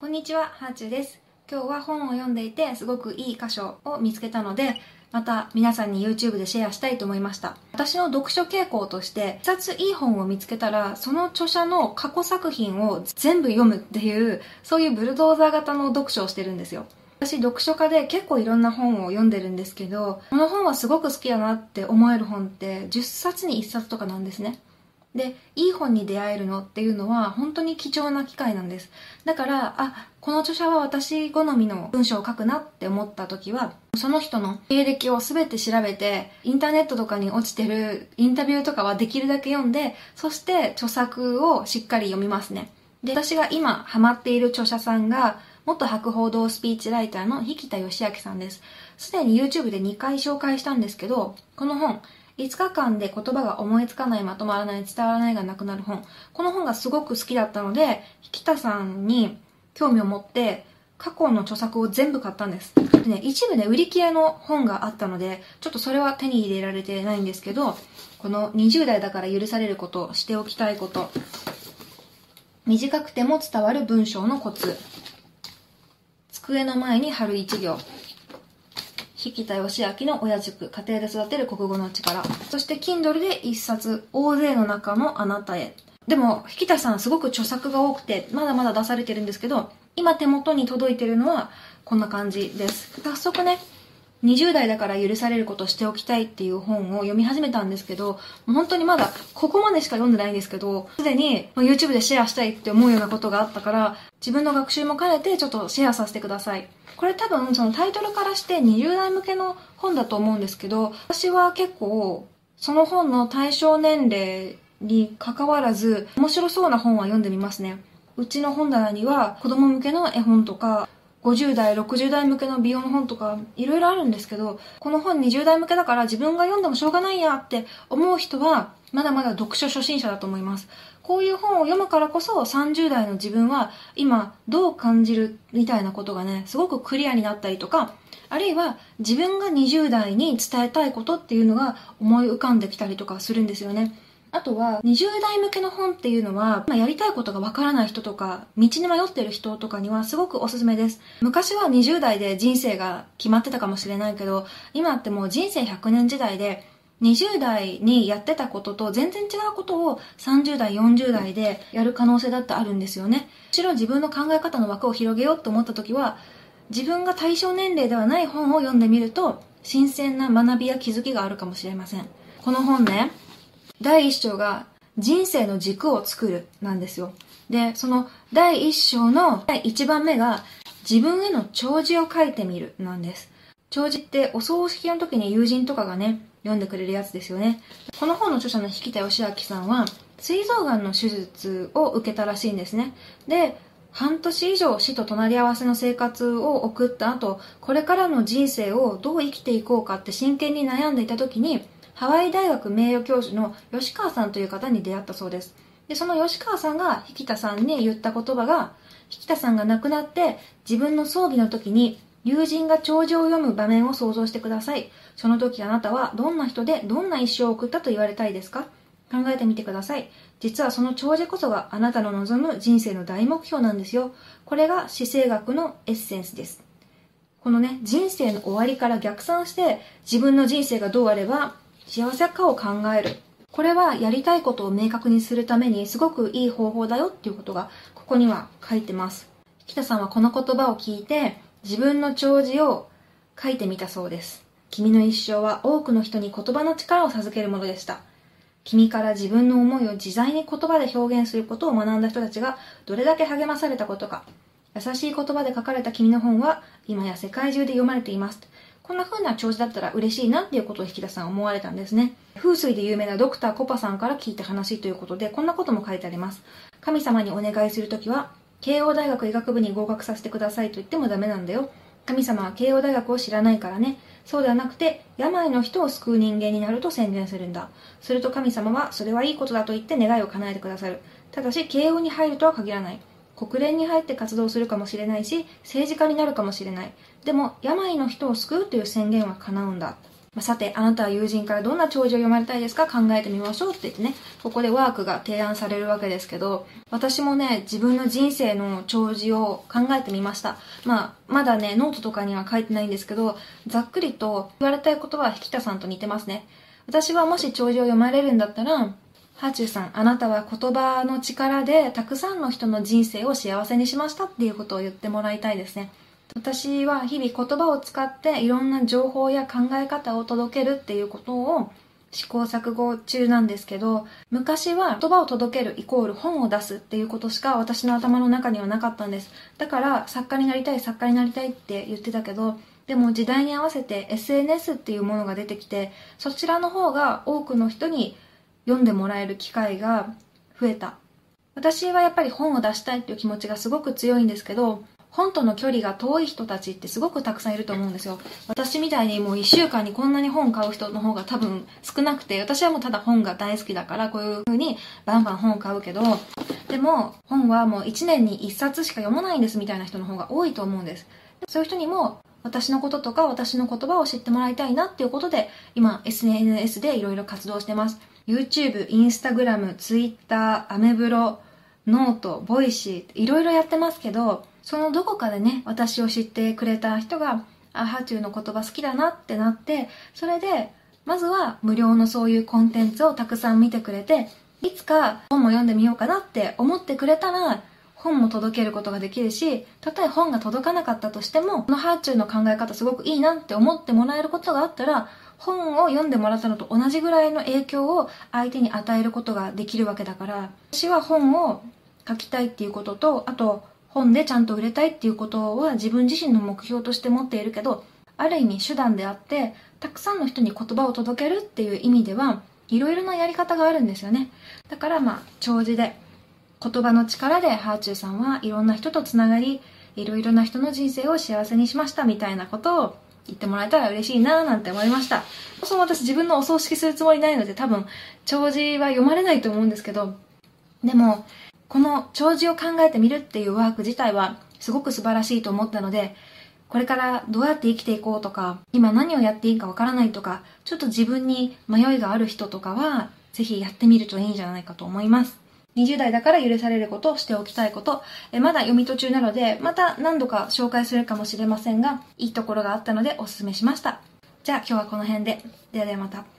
こんにちは、ハーチューです。今日は本を読んでいてすごくいい箇所を見つけたので、また皆さんに YouTube でシェアしたいと思いました。私の読書傾向として、一ついい本を見つけたら、その著者の過去作品を全部読むっていう、そういうブルドーザー型の読書をしてるんですよ。私、読書家で結構いろんな本を読んでるんですけど、この本はすごく好きだなって思える本って、10冊に1冊とかなんですね。で、いい本に出会えるのっていうのは本当に貴重な機会なんです。だから、あ、この著者は私好みの文章を書くなって思った時は、その人の経歴を全て調べて、インターネットとかに落ちてるインタビューとかはできるだけ読んで、そして著作をしっかり読みますね。で、私が今ハマっている著者さんが、元博報堂スピーチライターの引田義明さんです。すでに YouTube で2回紹介したんですけど、この本、5日間で言葉が思いつかない、まとまらない、伝わらないがなくなる本。この本がすごく好きだったので、引田さんに興味を持って、過去の著作を全部買ったんです。でね、一部ね、売り切れの本があったので、ちょっとそれは手に入れられてないんですけど、この20代だから許されること、しておきたいこと、短くても伝わる文章のコツ、机の前に貼る一行、引田義明の親塾、家庭で育てる国語の力。そして Kindle で一冊、大勢の中のあなたへ。でも、引田さんすごく著作が多くて、まだまだ出されてるんですけど、今手元に届いてるのはこんな感じです。早速ね、20代だから許されることしておきたいっていう本を読み始めたんですけど、本当にまだここまでしか読んでないんですけど、すでに YouTube でシェアしたいって思うようなことがあったから、自分の学習も兼ねてちょっとシェアさせてください。これ多分そのタイトルからして20代向けの本だと思うんですけど、私は結構その本の対象年齢に関わらず面白そうな本は読んでみますね。うちの本棚には子供向けの絵本とか50代、60代向けの美容の本とかいろいろあるんですけど、この本20代向けだから自分が読んでもしょうがないやって思う人はまだまだ読書初心者だと思います。こういう本を読むからこそ30代の自分は今どう感じるみたいなことがね、すごくクリアになったりとか、あるいは自分が20代に伝えたいことっていうのが思い浮かんできたりとかするんですよね。あとは、20代向けの本っていうのは、まあ、やりたいことがわからない人とか、道に迷ってる人とかにはすごくおすすめです。昔は20代で人生が決まってたかもしれないけど、今ってもう人生100年時代で、20代にやってたことと全然違うことを30代、40代でやる可能性だってあるんですよね。むしろ自分の考え方の枠を広げようと思った時は、自分が対象年齢ではない本を読んでみると、新鮮な学びや気づきがあるかもしれません。この本ね、第一章が人生の軸を作るなんですよ。で、その第一章の第一番目が自分への弔辞を書いてみるなんです。弔辞ってお葬式の時に友人とかがね、読んでくれるやつですよね。この本の著者の引田義明さんは、膵臓がんの手術を受けたらしいんですね。で、半年以上死と隣り合わせの生活を送った後、これからの人生をどう生きていこうかって真剣に悩んでいた時に、ハワイ大学名誉教授の吉川さんという方に出会ったそうです。で、その吉川さんが引田さんに言った言葉が、引田さんが亡くなって自分の葬儀の時に友人が弔辞を読む場面を想像してください。その時あなたはどんな人でどんな一生を送ったと言われたいですか？考えてみてください。実はその弔辞こそがあなたの望む人生の大目標なんですよ。これが死生学のエッセンスです。このね、人生の終わりから逆算して自分の人生がどうあれば幸せかを考える。これはやりたいことを明確にするためにすごくいい方法だよっていうことがここには書いてます。北さんはこの言葉を聞いて自分の弔辞を書いてみたそうです。君の一生は多くの人に言葉の力を授けるものでした。君から自分の思いを自在に言葉で表現することを学んだ人たちがどれだけ励まされたことか。優しい言葉で書かれた君の本は今や世界中で読まれています。こんな風な調子だったら嬉しいなっていうことを引田さん思われたんですね。風水で有名なドクターコパさんから聞いた話ということで、こんなことも書いてあります。神様にお願いするときは、慶応大学医学部に合格させてくださいと言ってもダメなんだよ。神様は慶応大学を知らないからね。そうではなくて、病の人を救う人間になると宣言するんだ。すると神様は、それはいいことだと言って願いを叶えてくださる。ただし、慶応に入るとは限らない。国連に入って活動するかもしれないし、政治家になるかもしれない。でも、病の人を救うという宣言は叶うんだ。まあ、さて、あなたは友人からどんな弔辞を読まれたいですか？考えてみましょうって言ってね、ここでワークが提案されるわけですけど、私もね、自分の人生の弔辞を考えてみました。まあ、まだね、ノートとかには書いてないんですけど、ざっくりと言われたいことは引田さんと似てますね。私はもし弔辞を読まれるんだったら、はあちゅうさん、あなたは言葉の力でたくさんの人の人生を幸せにしましたっていうことを言ってもらいたいですね。私は日々言葉を使っていろんな情報や考え方を届けるっていうことを試行錯誤中なんですけど、昔は言葉を届けるイコール本を出すっていうことしか私の頭の中にはなかったんです。だから作家になりたい作家になりたいって言ってたけど、でも時代に合わせて SNS っていうものが出てきて、そちらの方が多くの人に読んでもらえる機会が増えた。私はやっぱり本を出したいっていう気持ちがすごく強いんですけど、本との距離が遠い人たちってすごくたくさんいると思うんですよ。私みたいにもう1週間にこんなに本買う人の方が多分少なくて、私はもうただ本が大好きだからこういう風にバンバン本を買うけど、でも本はもう1年に1冊しか読まないんですみたいな人の方が多いと思うんです。そういう人にも私のこととか私の言葉を知ってもらいたいなっていうことで今 SNS でいろいろ活動してます。YouTube、Instagram、Twitter、アメブロ、 note、Voicy、いろいろやってますけど、そのどこかでね、私を知ってくれた人が、あ、はあちゅうの言葉好きだなってなって、それで、まずは無料のそういうコンテンツをたくさん見てくれて、いつか本も読んでみようかなって思ってくれたら、本も届けることができるし、たとえ本が届かなかったとしても、このハーチューの考え方すごくいいなって思ってもらえることがあったら、本を読んでもらったのと同じぐらいの影響を相手に与えることができるわけだから、私は本を書きたいっていうことと、あと、本でちゃんと売れたいっていうことは自分自身の目標として持っているけど、ある意味手段であって、たくさんの人に言葉を届けるっていう意味では、いろいろなやり方があるんですよね。だからまあ、長寿で、言葉の力でハーチューさんはいろんな人とつながり、いろいろな人の人生を幸せにしましたみたいなことを言ってもらえたら嬉しいななんて思いました。そもそも私自分のお葬式するつもりないので多分、長寿は読まれないと思うんですけど、でも、この長寿を考えてみるっていうワーク自体はすごく素晴らしいと思ったので、これからどうやって生きていこうとか、今何をやっていいかわからないとか、ちょっと自分に迷いがある人とかは、ぜひやってみるといいんじゃないかと思います。20代だから許されることを、しておきたいこと、えまだ読み途中なので、また何度か紹介するかもしれませんが、いいところがあったのでおすすめしました。じゃあ今日はこの辺で。ではではまた。